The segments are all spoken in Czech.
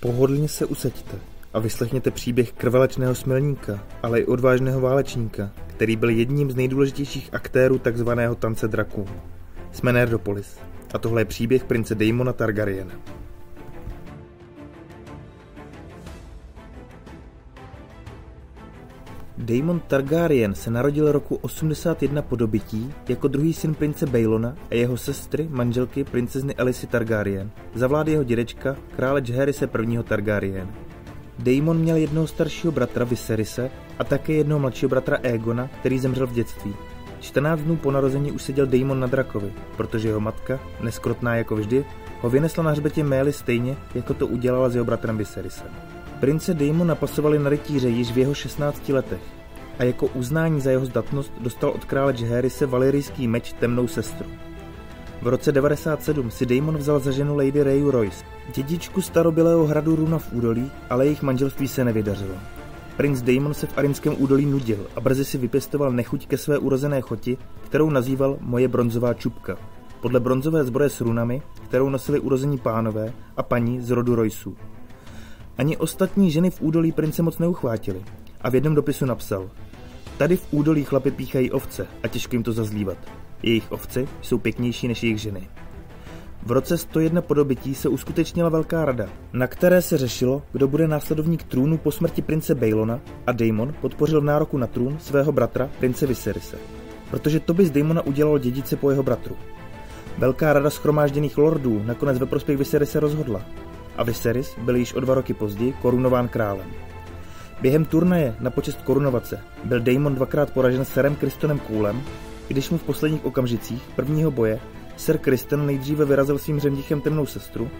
Pohodlně se usaďte a vyslechněte příběh krvelečného smelníka, ale i odvážného válečníka, který byl jedním z nejdůležitějších aktérů takzvaného tance draků. Jsme Nerdopolis a tohle je příběh prince Daemona Targaryena. Daemon Targaryen se narodil roku 81 po dobytí jako druhý syn prince Baelona a jeho sestry, manželky princezny Elisy Targaryen, za vlády jeho dědečka, krále Jaehaeryse I. Targaryen. Daemon měl jednoho staršího bratra Viserise a také jednoho mladšího bratra Aegona, který zemřel v dětství. 14 dnů po narození už seděl Daemon na drakovi, protože jeho matka, neskrotná jako vždy, ho vynesla na hřbetě Mély stejně, jako to udělala s jeho bratrem Viserisem. Prince Daemon napasovali na rytíře již v jeho 16 letech a jako uznání za jeho zdatnost dostal od krále Jaehaeryse valerijský meč Temnou sestru. V roce 97 si Daemon vzal za ženu Lady Rayu Royce, dědičku starobylého hradu Runa v údolí, ale jejich manželství se nevydařilo. Princ Daemon se v arinském údolí nudil a brzy si vypěstoval nechuť ke své urozené choti, kterou nazýval Moje bronzová čupka, podle bronzové zbroje s runami, kterou nosili urození pánové a paní z rodu Royceů. Ani ostatní ženy v údolí prince moc neuchvátili a v jednom dopisu napsal Tady v údolí chlapy píchají ovce a těžko jim to zazlívat. Jejich ovce jsou pěknější než jejich ženy. V roce 101 po dobytí se uskutečnila velká rada, na které se řešilo, kdo bude následovník trůnu po smrti prince Baelona a Daemon podpořil nároku na trůn svého bratra, prince Viserise, protože to by z Daemona udělalo dědice po jeho bratru. Velká rada schromážděných lordů nakonec ve prospěch Viserise rozhodla a Viserys byl již o dva roky později korunován králem. Během turnaje na počest korunovace byl Daemon dvakrát poražen serem Kristonem Kůlem, když mu v posledních okamžicích prvního boje Sir Kristen nejdříve vyrazil svým řemdíchem temnou sestru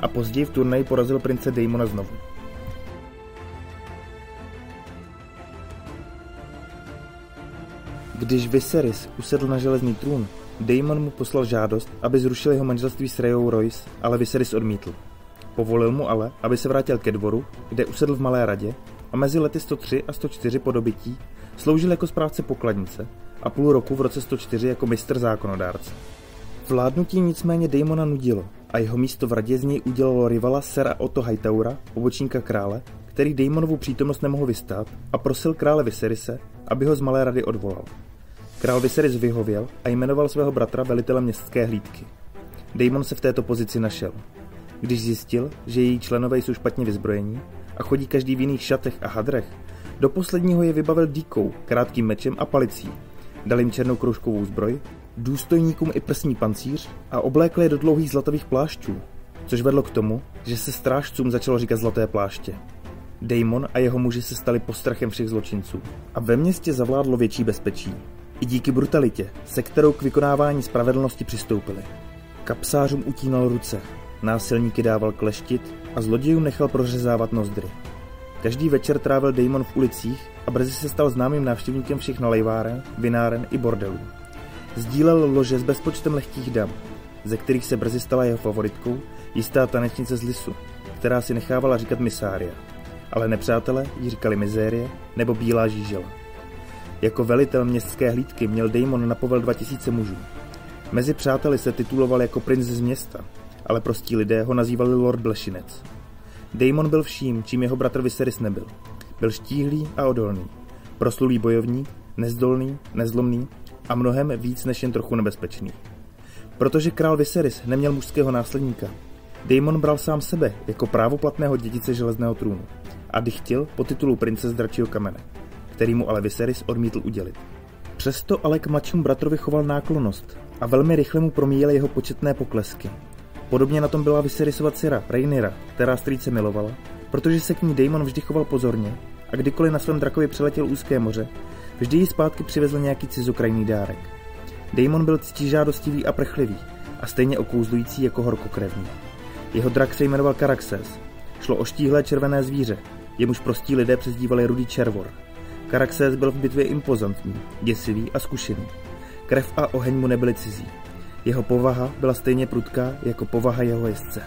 a později v turnaji porazil prince Daemona znovu. Když Viserys usedl na železný trůn, Daemon mu poslal žádost, aby zrušil jeho manželství s Rayou Royce, ale Viserys odmítl. Povolil mu ale, aby se vrátil ke dvoru, kde usedl v Malé radě a mezi lety 103 a 104 po dobytí sloužil jako správce pokladnice a půl roku v roce 104 jako mistr zákonodárce. Vládnutí nicméně Daemona nudilo a jeho místo v radě z něj udělalo rivala Sera Otto Hightaura, pobočníka krále, který Daemonovu přítomnost nemohl vystát a prosil krále Viserise, aby ho z Malé rady odvolal. Král Viserys vyhověl a jmenoval svého bratra velitelem městské hlídky. Daemon se v této pozici našel. Když zjistil, že její členové jsou špatně vyzbrojení a chodí každý v jiných šatech a hadrech, do posledního je vybavil díkou, krátkým mečem a palicí. Dal jim černou kroužkovou zbroj, důstojníkům i prsní pancíř a oblékl je do dlouhých zlatových plášťů, což vedlo k tomu, že se strážcům začalo říkat zlaté pláště. Daemon a jeho muži se stali postrachem všech zločinců a ve městě zavládlo větší bezpečí. I díky brutalitě, se kterou k vykonávání spravedlnosti přistoupili. Kapsářům utínal ruce, násilníky dával kleštit a zlodějům nechal prořezávat nozdry. Každý večer trávil Damon v ulicích a brzy se stal známým návštěvníkem všech nalejváren, vináren i bordelů. Sdílel lože s bezpočtem lehkých dam, ze kterých se brzy stala jeho favoritkou jistá tanečnice z Lisu, která si nechávala říkat Misária. Ale nepřátelé jí říkali Mizérie nebo Bílá žížela. Jako velitel městské hlídky měl Daemon na povel 2000 mužů. Mezi přáteli se tituloval jako princ z města, ale prostí lidé ho nazývali Lord Blešinec. Daemon byl vším, čím jeho bratr Viserys nebyl. Byl štíhlý a odolný. Proslulý bojovník, nezdolný, nezlomný a mnohem víc než jen trochu nebezpečný. Protože král Viserys neměl mužského následníka, Daemon bral sám sebe jako právoplatného dědice železného trůnu a dychtil po titulu prince z dračího kamene, který mu ale Viserys odmítl udělit. Přesto ale k mladšímu bratrovi choval náklonost a velmi rychle mu promíjel jeho početné poklesky. Podobně na tom byla Viserysova dcera Rhaenyra, která strýce milovala, protože se k ní Daemon vždy choval pozorně a kdykoliv na svém drakovi přeletěl úzké moře, vždy jí zpátky přivezl nějaký cizokrajný dárek. Daemon byl ctižádostivý a prchlivý a stejně okouzlující jako horkokrevný. Jeho drak se jmenoval Karaxes. Šlo o štíhlé červené zvíře, jemuž prostí lidé přezdívali rudý červor. Karaxes byl v bitvě impozantní, děsivý a zkušený. Krev a oheň mu nebyly cizí. Jeho povaha byla stejně prudká jako povaha jeho jezdce.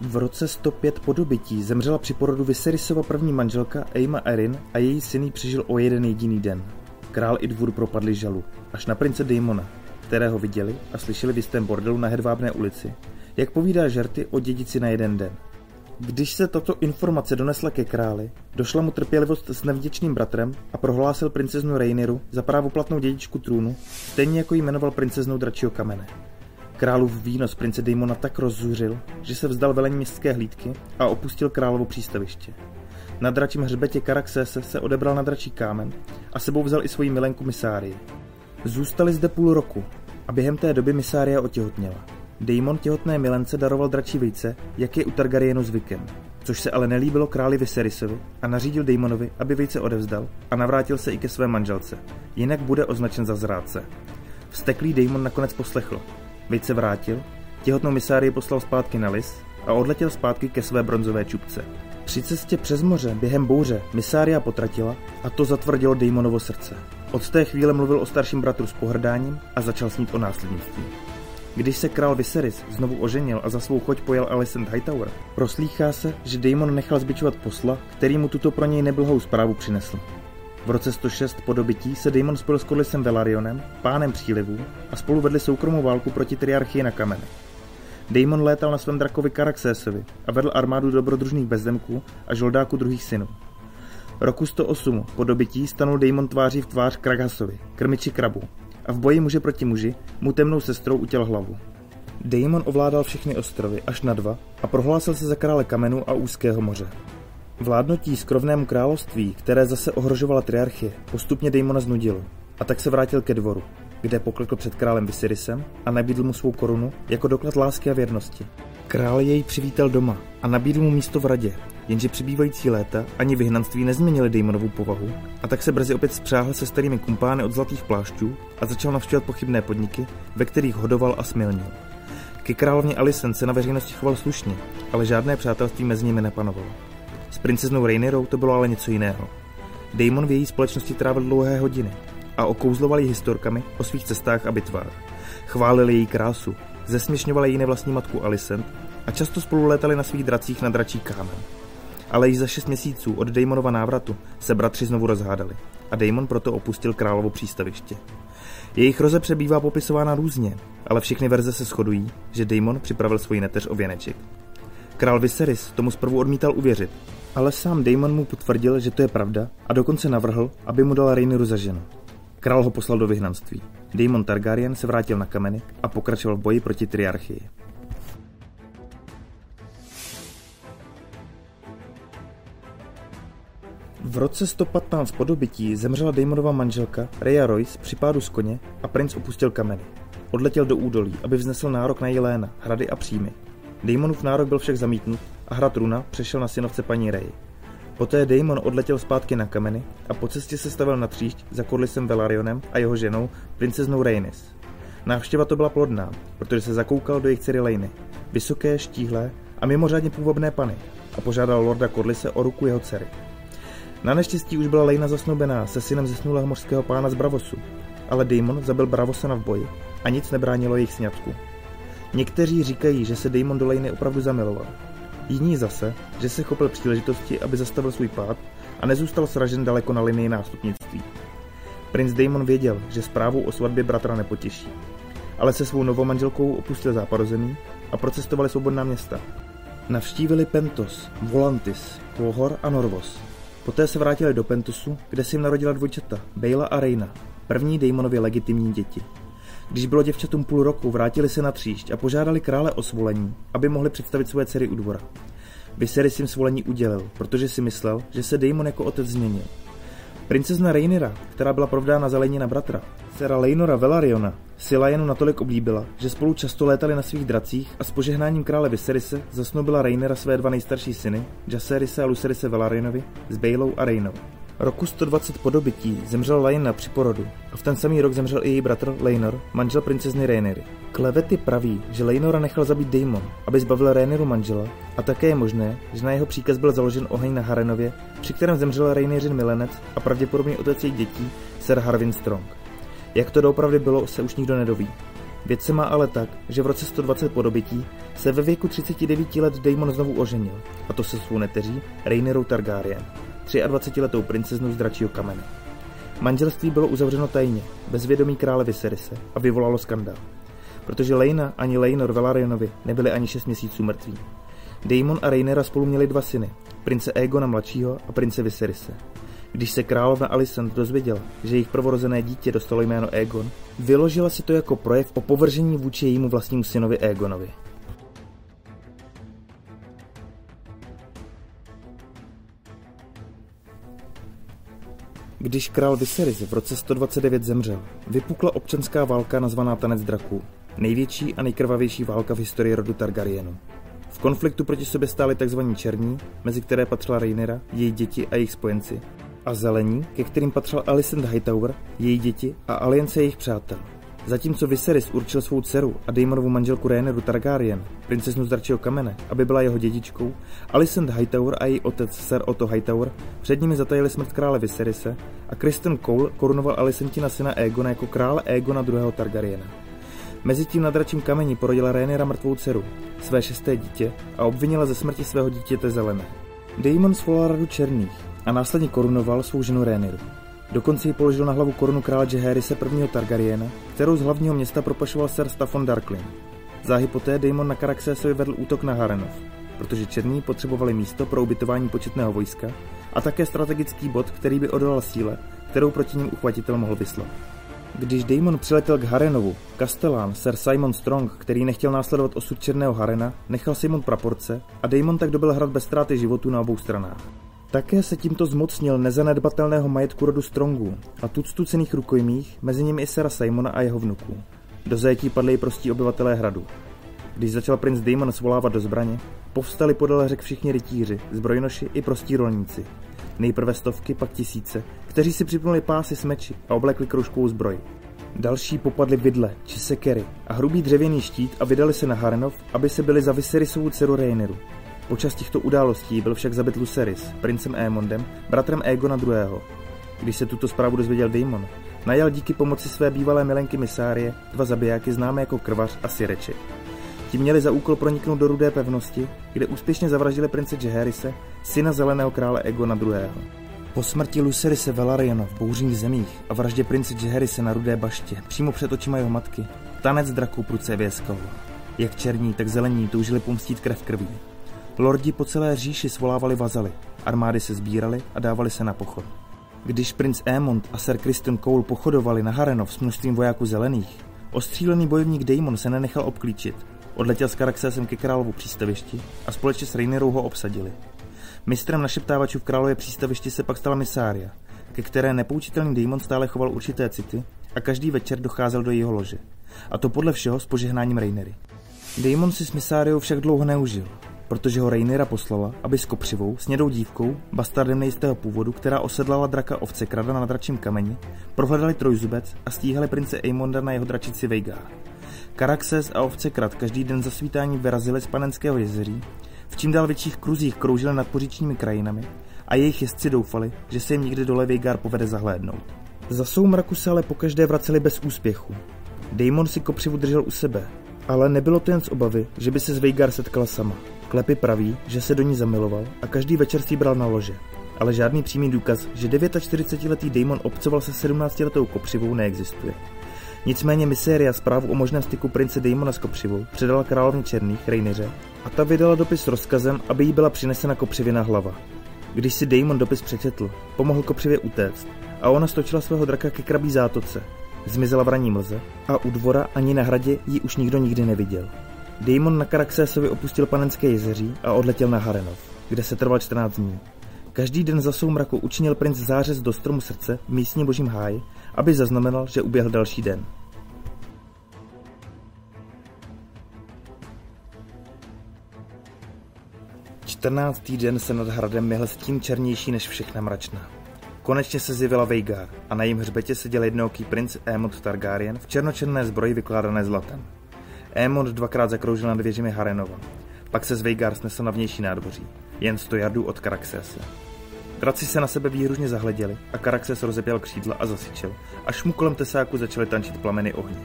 V roce 105 po dobytí zemřela při porodu Viserysova první manželka Eima Erin a její syn přežil o jeden jediný den. Král i dvůr propadli žalu, až na prince Daemona, které ho viděli a slyšeli v jistém bordelu na Hedvábné ulici, jak povídá žerty o dědici na jeden den. Když se tato informace donesla ke králi, došla mu trpělivost s nevděčným bratrem a prohlásil princeznu Reiniru za právoplatnou dědičku trůnu, stejně jako ji jmenoval princeznou dračího kamene. Králův výnos prince Daimona tak rozzuřil, že se vzdal velení městské hlídky a opustil královo přístaviště. Na dračím hřbetě Karaxese se odebral na dračí kámen a sebou vzal i svoji milenku Misárii. Zůstali zde půl roku a během té doby Misária otěhotněla. Daemon těhotné milence daroval dračí vejce, jak je u Targaryenu zvykem, což se ale nelíbilo králi Viserisovi a nařídil Daemonovi, aby vejce odevzdal a navrátil se i ke své manželce, jinak bude označen za zrádce. Vsteklý Daemon nakonec poslechl. Vejce vrátil, těhotnou Misárii poslal zpátky na lis a odletěl zpátky ke své bronzové čupce. Při cestě přes moře během bouře Misária potratila a to zatvrdilo Daemonovo srdce. Od té chvíle mluvil o starším bratru s pohrdáním a začal snít o následnictví. Když se král Viserys znovu oženil a za svou choď pojel Alicent Hightower, proslýchá se, že Daemon nechal zbičovat posla, který mu tuto pro něj neblhou zprávu přinesl. V roce 106 po dobytí se Daemon spojil s Corlysem Velarionem, pánem přílivů, a spolu vedli soukromou válku proti triarchii na kamene. Daemon létal na svém drakovi Karaxésovi a vedl armádu dobrodružných bezdemků a žoldáků druhých synů. Roku 108 po dobytí stanul Daemon tváří v tvář Kraghasovi, krmiči krabu, a v boji muže proti muži mu temnou sestrou utěl hlavu. Daemon ovládal všechny ostrovy až na dva a prohlásil se za krále kamenu a úzkého moře. Vládnutí skrovnému království, které zase ohrožovala triarchie, postupně Daemona znudilo a tak se vrátil ke dvoru, kde poklekl před králem Viserysem a nabídl mu svou korunu jako doklad lásky a věrnosti. Král jej přivítal doma a nabídl mu místo v radě, jenže přibývající léta ani vyhnanství nezměnili Daemonovu povahu a tak se brzy opět spřáhl se starými kumpány od zlatých plášťů a začal navštěvovat pochybné podniky, ve kterých hodoval a smilnil. Ke královně Alicent se na veřejnosti choval slušně, ale žádné přátelství mezi nimi nepanovalo. S princeznou Rainerou to bylo ale něco jiného. Daemon v její společnosti trávil dlouhé hodiny a okouzlovali historkami o svých cestách a bitvách. Chválili její krásu, zesměšňovali její nevlastní matku Alicent a často spolu létali na svých dracích na dračí kámen. Ale již za šest měsíců od Daemonova návratu se bratři znovu rozhádali a Daemon proto opustil královo přístaviště. Jejich roze přebývá popisována různě, ale všechny verze se shodují, že Daemon připravil svoji neteř o věneček. Král Viserys tomu zprvu odmítal uvěřit, ale sám Daemon mu potvrdil, že to je pravda a dokonce navrhl, aby mu dala Rhaenyru za ženu. Král ho poslal do vyhnanství. Daemon Targaryen se vrátil na kameny a pokračoval v boji proti triarchii. V roce 115 po dobytí zemřela Daemonova manželka Rhea Royce při pádu z koně a princ opustil kameny. Odletěl do údolí, aby vznesl nárok na Jeléna, hrady a příjmy. Daemonův nárok byl však zamítnut a hrad Runa přešel na synovce paní Rey. Poté Daemon odletěl zpátky na kameny a po cestě se stavil na tříšť za Corlysem Velarionem a jeho ženou, princeznou Rhaenys. Návštěva to byla plodná, protože se zakoukal do jejich dcery Lejny, vysoké, štíhlé a mimořádně půvabné pany a požádal lorda Corlyse o ruku jeho dcery. Na neštěstí už byla Lejna zasnoubená se synem zesnulého mořského pána z Bravosu, ale Daemon zabil Bravosena v boji a nic nebránilo jejich sňatku. Někteří říkají, že se Daemon do Lejny opravdu zamiloval. Jiní zase, že se chopil příležitosti, aby zastavil svůj pád a nezůstal sražen daleko na linii nástupnictví. Prince Daemon věděl, že zprávou o svatbě bratra nepotěší, ale se svou novomanželkou opustil západozemí a procestovali svobodná města. Navštívili Pentos, Volantis, Quohor a Norvos, Poté se vrátili do Pentusu, kde si jim narodila dvojčata, Bejla a Reina, první Daemonově legitimní děti. Když bylo děvčatům půl roku, vrátili se na tříšť a požádali krále o svolení, aby mohli představit svoje dcery u dvora. Viserys jim svolení udělil, protože si myslel, že se Daemon jako otec změnil. Princezna Rhaenyra, která byla provdána za na bratra, dcera Leinora Velariona, si Lajenu natolik oblíbila, že spolu často létali na svých dracích a s požehnáním krále Viserise zasnoubila Rhaenyra své dva nejstarší syny, Jacerise a Lucerise Velarionovi s Bailou a Reynou. Roku 120 po dobytí zemřel Laena při porodu a v ten samý rok zemřel i její bratr Laenor, manžel princezny Rhaenyry. Klevety praví, že Laenora nechal zabít Daemon, aby zbavil Rhaenyru manžela a také je možné, že na jeho příkaz byl založen oheň na Harenově, při kterém zemřel Rhaenyrin milenec a pravděpodobně otec jejich dětí, Sir Harwin Strong. Jak to doopravdy bylo, se už nikdo nedoví. Věc se má ale tak, že v roce 120 po dobytí se ve věku 39 let Daemon znovu oženil, a to se svou neteří Rhaenyrou Targaryen, 23-letou princeznou z dračího kamene. Manželství bylo uzavřeno tajně, bez vědomí krále Viserise a vyvolalo skandál. Protože Lejna ani Lejnor Velarionovi nebyli ani 6 měsíců mrtví. Daemon a Rhaenyra spolu měli dva syny, prince Aegona mladšího a prince Viserise. Když se královna Alicent dozvěděla, že jejich prvorozené dítě dostalo jméno Aegon, vyložila si to jako projev o povržení vůči jejímu vlastnímu synovi Aegonovi. Když král Viserys v roce 129 zemřel, vypukla občanská válka nazvaná Tanec draků, největší a nejkrvavější válka v historii rodu Targaryenu. V konfliktu proti sobě stály tzv. černí, mezi které patřila Rhaenyra, její děti a jejich spojenci, a zelení, ke kterým patřil Alicent Hightower, její děti a aliance jejich přátel. Zatímco Viserys určil svou dceru a Daemonovu manželku Rhaenyru Targaryen, princeznu z Darčího kamene, aby byla jeho dědičkou, Alicent Hightower a její otec Sir Otto Hightower před nimi zatajili smrt krále Viserise a Kristen Cole korunoval Alicentina syna Aegona jako krále Aegona II. Targaryena. Mezitím na dračím kameni porodila Rhaenyra mrtvou dceru, své šesté dítě a obvinila ze smrti svého dítěte Zelené. Daemon svolal radu černých a následně korunoval svou ženu Rhaenyru. Dokonce ji položil na hlavu korunu krále Jaehaeryse I. Targaryena, kterou z hlavního města propašoval Ser Staffon Darklin. Záhy poté Daemon na Karaxesovi vedl útok na Harenov, protože černí potřebovali místo pro ubytování početného vojska a také strategický bod, který by odolal síle, kterou proti ním uchvatitel mohl vyslat. Když Daemon přiletěl k Harenovu, Castellán, Sir Simon Strong, který nechtěl následovat osud černého Harena, nechal Simon praporce a Daemon tak dobil hrad bez ztráty životu na obou stranách. Také se tímto zmocnil nezanedbatelného majetku rodu Strongů a tuctu cených rukojmích, mezi nimi i Sera Simona a jeho vnuků. Do zajetí padli i prostí obyvatelé hradu. Když začal princ Daemon svolávat do zbraně, povstali podle řek všichni rytíři, zbrojnoši i prostí rolníci. Nejprve stovky, pak tisíce, kteří si připnuli pásy s meči a oblekli kroužkovou zbroj. Další popadli vidle či sekery a hrubý dřevěný štít a vydali se na Harenov, aby se byli za Viserysovu dceru Rhaenyru. Počas těchto událostí byl však zabit Luceris, princem Aemondem, bratrem Aegona II. Když se tuto zprávu dozvěděl Daemon, najal díky pomoci své bývalé milenky Misárie dva zabijáky známé jako Krvař a Sireče. Ti měli za úkol proniknout do rudé pevnosti, kde úspěšně zavraždili prince Jaehaeryse, syna zeleného krále Egona II. Po smrti Lucerise Velariona v bouřních zemích a vraždě prince Jaehaeryse na rudé baště, přímo před očima jeho matky, tanec draků pruce vyeskaloval. Jak černí, tak zelení toužili pomstít krev krví. Lordi po celé říši svolávali vazaly, armády se sbíraly a dávali se na pochod. Když princ Aemond a Sir Kristen Cole pochodovali na Harenov s množstvím vojáků zelených, ostřílený bojovník Daemon se nenechal obklíčit. Odletěl s Karaxesem ke královu přístavišti a společně s Rainerou ho obsadili. Mistrem našeptávačů v králově přístavišti se pak stala Misária, ke které nepoučitelný Daemon stále choval určité city a každý večer docházel do jejího lože. A to podle všeho s požehnáním Rainery. Daemon si s Misáriou však dlouho neužil protože ho Rhaenyra poslala, aby s kopřivou, snědou dívkou, bastardem nejistého původu, která osedlala draka ovce krada na dračím kameni, prohledali trojzubec a stíhali prince Aemonda na jeho dračici Veigar. Karaxes a ovce krad každý den za svítání vyrazili z Panenského jezeří, v čím dál větších kruzích kroužili nad poříčními krajinami a jejich jezdci doufali, že se jim někdy dole Veigar povede zahlédnout. Za soumraku se ale pokaždé vraceli bez úspěchu. Daemon si kopřivu držel u sebe, ale nebylo to jen z obavy, že by se s Veigar setkala sama. Klepy praví, že se do ní zamiloval a každý večer si bral na lože. Ale žádný přímý důkaz, že 49-letý Damon obcoval se 17-letou kopřivou neexistuje. Nicméně Miséria zprávu o možném styku prince Damona s kopřivou předala královně Černých, Rejniře, a ta vydala dopis s rozkazem, aby jí byla přinesena kopřivěna hlava. Když si Daemon dopis přečetl, pomohl kopřivě utéct a ona stočila svého draka ke krabí zátoce. Zmizela v raní mlze a u dvora ani na hradě ji už nikdo nikdy neviděl. Daemon na Karaxésovi opustil panenské jezeří a odletěl na Harenov, kde se trval 14 dní. Každý den za soumraku učinil princ zářez do stromu srdce v místní božím háji, aby zaznamenal, že uběhl další den. Čtrnáctý den se nad hradem měl tím černější než všechna mračna. Konečně se zjevila Veigar a na jejím hřbetě seděl jednooký princ Aemond Targaryen v černočerné zbroji vykládané zlatem. Aemond dvakrát zakroužil nad věžemi Harenova. Pak se z Veigar snesl na vnější nádvoří, jen sto jardů od Karaxese. Draci se na sebe výhružně zahleděli a Karaxes rozepěl křídla a zasyčil, až mu kolem tesáku začaly tančit plameny ohně.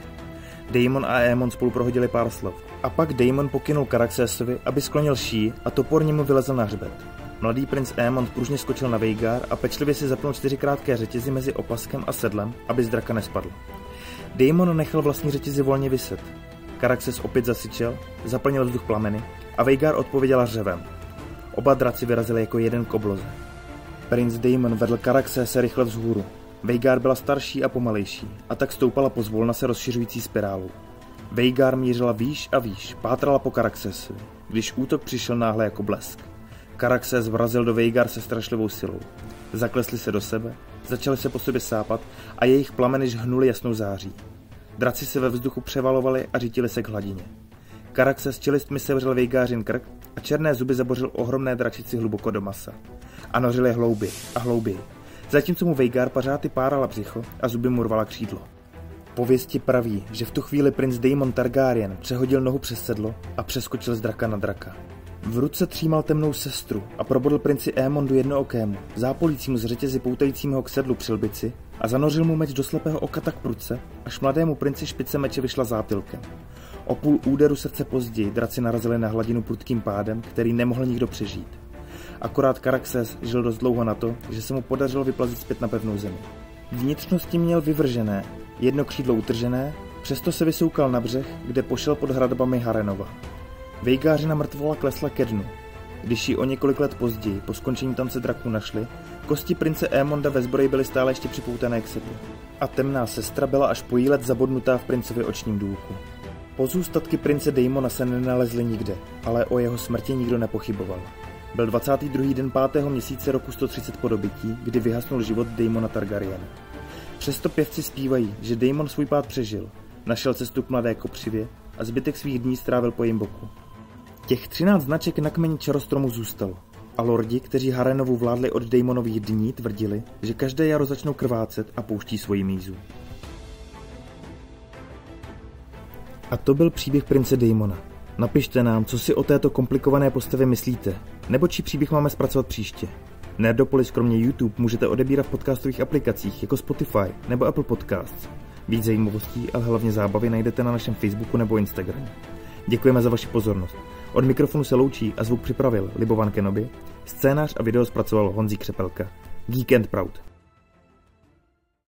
Daemon a Aemon spolu prohodili pár slov. A pak Daemon pokynul Karaxesovi, aby sklonil ší a toporně mu vylezl na hřbet. Mladý princ Aemond pružně skočil na Veigar a pečlivě si zapnul čtyři krátké řetězy mezi opaskem a sedlem, aby z draka nespadl. Daemon nechal vlastní řetězy volně vyset. Karaxes opět zasyčel, zaplnil vzduch plameny a Veigar odpověděla řevem. Oba draci vyrazili jako jeden k obloze. Prince Daemon vedl se rychle vzhůru. Veigar byla starší a pomalejší a tak stoupala pozvolna se rozšiřující spirálou. Veigar mířila výš a výš, pátrala po Karaxesu, když útok přišel náhle jako blesk. Karaxes vrazil do Veigar se strašlivou silou. Zaklesli se do sebe, začali se po sobě sápat a jejich plameny žhnuli jasnou září. Draci se ve vzduchu převalovali a řítili se k hladině. Karaxes čelistmi sevřel Veigářin krk a černé zuby zabořil ohromné dračici hluboko do masa. A nořil je hlouby a hlouby, zatímco mu Veigar pařáty párala břicho a zuby mu rvala křídlo. Pověsti praví, že v tu chvíli princ Daemon Targaryen přehodil nohu přes sedlo a přeskočil z draka na draka. V ruce třímal temnou sestru a probodl princi Émondu jednookému, zápolícímu z řetězy poutajícímu ho k sedlu přilbici a zanořil mu meč do slepého oka tak prudce, až mladému princi špice meče vyšla zápilkem. O půl úderu srdce později draci narazili na hladinu prudkým pádem, který nemohl nikdo přežít. Akorát Karaxes žil dost dlouho na to, že se mu podařilo vyplazit zpět na pevnou zemi. Vnitřnosti měl vyvržené, jedno křídlo utržené, přesto se vysoukal na břeh, kde pošel pod hradbami Harenova. Vejgářina mrtvola klesla ke dnu. Když ji o několik let později, po skončení tance draků našli, kosti prince Émonda ve zbroji byly stále ještě připoutané k sedlu. A temná sestra byla až po jí let zabodnutá v princově očním důlku. Pozůstatky prince Daemona se nenalezly nikde, ale o jeho smrti nikdo nepochyboval. Byl 22. den 5. měsíce roku 130 po dobytí, kdy vyhasnul život Daemona Targaryena. Přesto pěvci zpívají, že Daemon svůj pád přežil, našel cestu k mladé kopřivě a zbytek svých dní strávil po jejím boku. Těch 13 značek na kmeni čarostromu zůstalo. A lordi, kteří Harenovu vládli od Daemonových dní, tvrdili, že každé jaro začnou krvácet a pouští svoji mízu. A to byl příběh prince Daemona. Napište nám, co si o této komplikované postavě myslíte, nebo či příběh máme zpracovat příště. Nerdopolis kromě YouTube můžete odebírat v podcastových aplikacích jako Spotify nebo Apple Podcasts. Víc zajímavostí, ale hlavně zábavy najdete na našem Facebooku nebo Instagramu. Děkujeme za vaši pozornost. Od mikrofonu se loučí a zvuk připravil Libovan Kenobi, scénář a video zpracoval Honzí Křepelka. Geek and Proud.